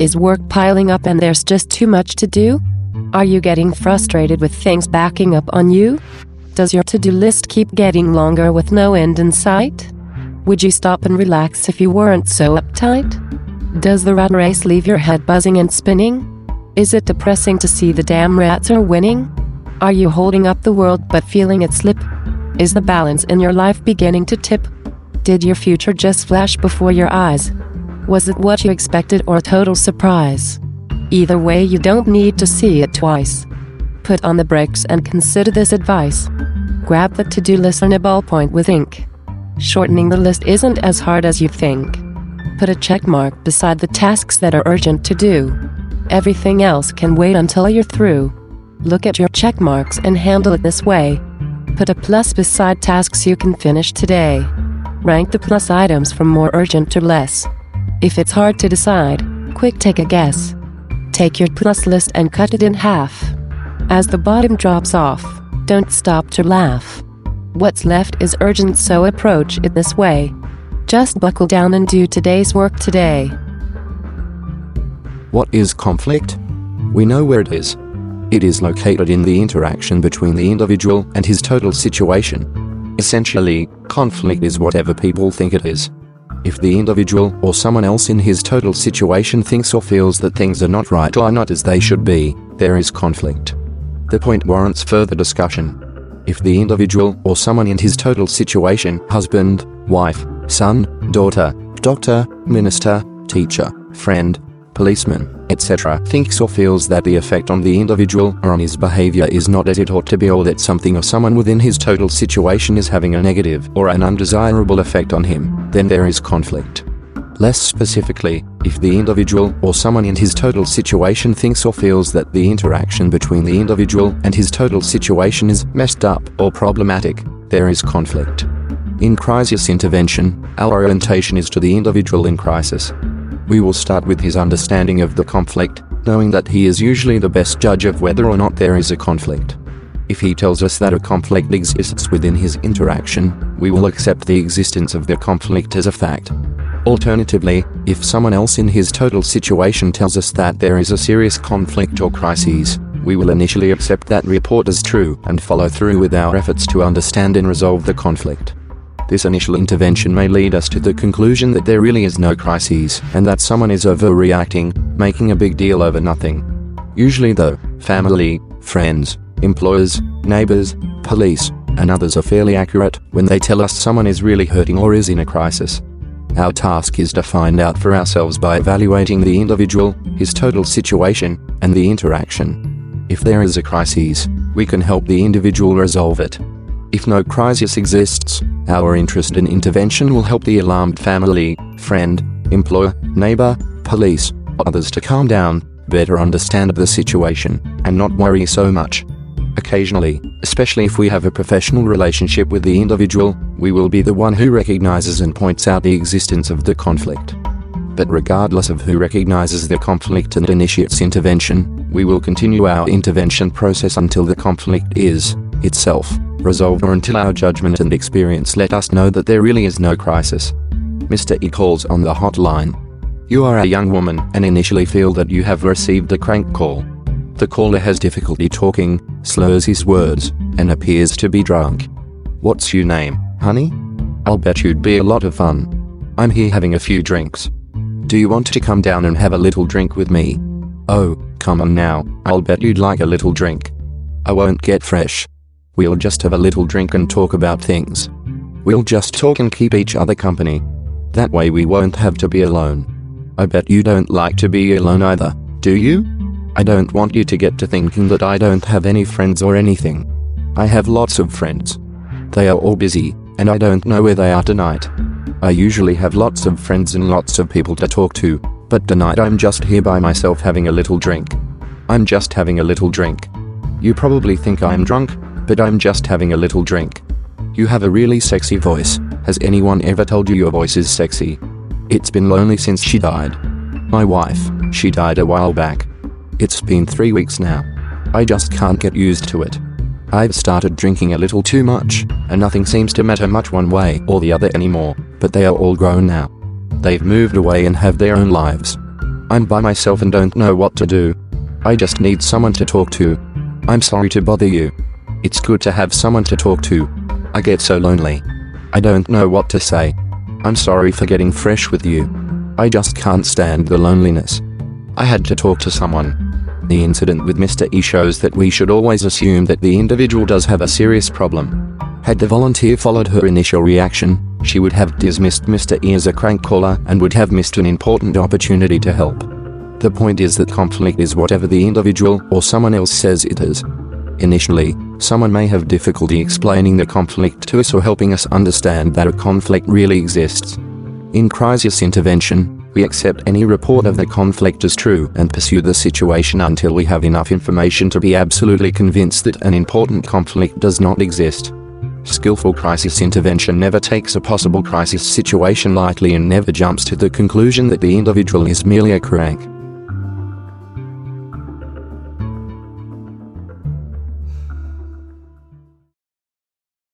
Is work piling up and there's just too much to do? Are you getting frustrated with things backing up on you? Does your to do list keep getting longer with no end in sight? Would you stop and relax if you weren't so uptight? Does the rat race leave your head buzzing and spinning? Is it depressing to see the damn rats are winning? Are you holding up the world but feeling it slip? Is the balance in your life beginning to tip? Did your future just flash before your eyes? Was it what you expected or a total surprise? Either way, you don't need to see it twice. Put on the brakes and consider this advice. Grab the to do list and a ballpoint with ink. Shortening the list isn't as hard as you think. Put a check mark beside the tasks that are urgent to do. Everything else can wait until you're through. Look at your check marks and handle it this way. Put a plus beside tasks you can finish today. Rank the plus items from more urgent to less. If it's hard to decide, quick take a guess. Take your plus list and cut it in half. As the bottom drops off, don't stop to laugh. What's left is urgent, so approach it this way. Just buckle down and do today's work today. What is conflict? We know where it is. It is located in the interaction between the individual and his total situation. Essentially, conflict is whatever people think it is. If the individual or someone else in his total situation thinks or feels that things are not right or are not as they should be, there is conflict. The point warrants further discussion. If the individual or someone in his total situation, husband, wife, son, daughter, doctor, minister, teacher, friend, policeman, etc., thinks or feels that the effect on the individual or on his behavior is not as it ought to be, or that something or someone within his total situation is having a negative or an undesirable effect on him, then there is conflict. Less specifically, if the individual or someone in his total situation thinks or feels that the interaction between the individual and his total situation is messed up or problematic, there is conflict. In crisis intervention, our orientation is to the individual in crisis. We will start with his understanding of the conflict, knowing that he is usually the best judge of whether or not there is a conflict. If he tells us that a conflict exists within his interaction, we will accept the existence of the conflict as a fact. Alternatively, if someone else in his total situation tells us that there is a serious conflict or crisis, we will initially accept that report as true and follow through with our efforts to understand and resolve the conflict. This initial intervention may lead us to the conclusion that there really is no crisis and that someone is overreacting, making a big deal over nothing. Usually, though, family, friends, employers, neighbors, police, and others are fairly accurate when they tell us someone is really hurting or is in a crisis. Our task is to find out for ourselves by evaluating the individual, his total situation, and the interaction. If there is a crisis, we can help the individual resolve it. If no crisis exists, our interest in intervention will help the alarmed family, friend, employer, neighbor, police, others to calm down, better understand the situation, and not worry so much. Occasionally, especially if we have a professional relationship with the individual, we will be the one who recognizes and points out the existence of the conflict. But regardless of who recognizes the conflict and initiates intervention, we will continue our intervention process until the conflict is, itself, resolved or until our judgment and experience let us know that there really is no crisis. Mr. E calls on the hotline. You are a young woman and initially feel that you have received a crank call. The caller has difficulty talking, slurs his words, and appears to be drunk. What's your name, honey? I'll bet you'd be a lot of fun. I'm here having a few drinks. Do you want to come down and have a little drink with me? Oh, come on now, I'll bet you'd like a little drink. I won't get fresh. We'll just have a little drink and talk about things. We'll just talk and keep each other company. That way we won't have to be alone. I bet you don't like to be alone either, do you? I don't want you to get to thinking that I don't have any friends or anything. I have lots of friends. They are all busy, and I don't know where they are tonight. I usually have lots of friends and lots of people to talk to, but tonight I'm just here by myself having a little drink. I'm just having a little drink. You probably think I'm drunk, but I'm just having a little drink. You have a really sexy voice. Has anyone ever told you your voice is sexy? It's been lonely since she died. My wife, she died a while back. It's been three weeks now. I just can't get used to it. I've started drinking a little too much, and nothing seems to matter much one way or the other anymore, but they are all grown now. They've moved away and have their own lives. I'm by myself and don't know what to do. I just need someone to talk to. I'm sorry to bother you. It's good to have someone to talk to. I get so lonely. I don't know what to say. I'm sorry for getting fresh with you. I just can't stand the loneliness. I had to talk to someone. The incident with Mr. E shows that we should always assume that the individual does have a serious problem. Had the volunteer followed her initial reaction, she would have dismissed Mr. E as a crank caller and would have missed an important opportunity to help. The point is that conflict is whatever the individual or someone else says it is. Initially, someone may have difficulty explaining the conflict to us or helping us understand that a conflict really exists. In crisis intervention, we accept any report of the conflict as true and pursue the situation until we have enough information to be absolutely convinced that an important conflict does not exist. Skillful crisis intervention never takes a possible crisis situation lightly and never jumps to the conclusion that the individual is merely a crank.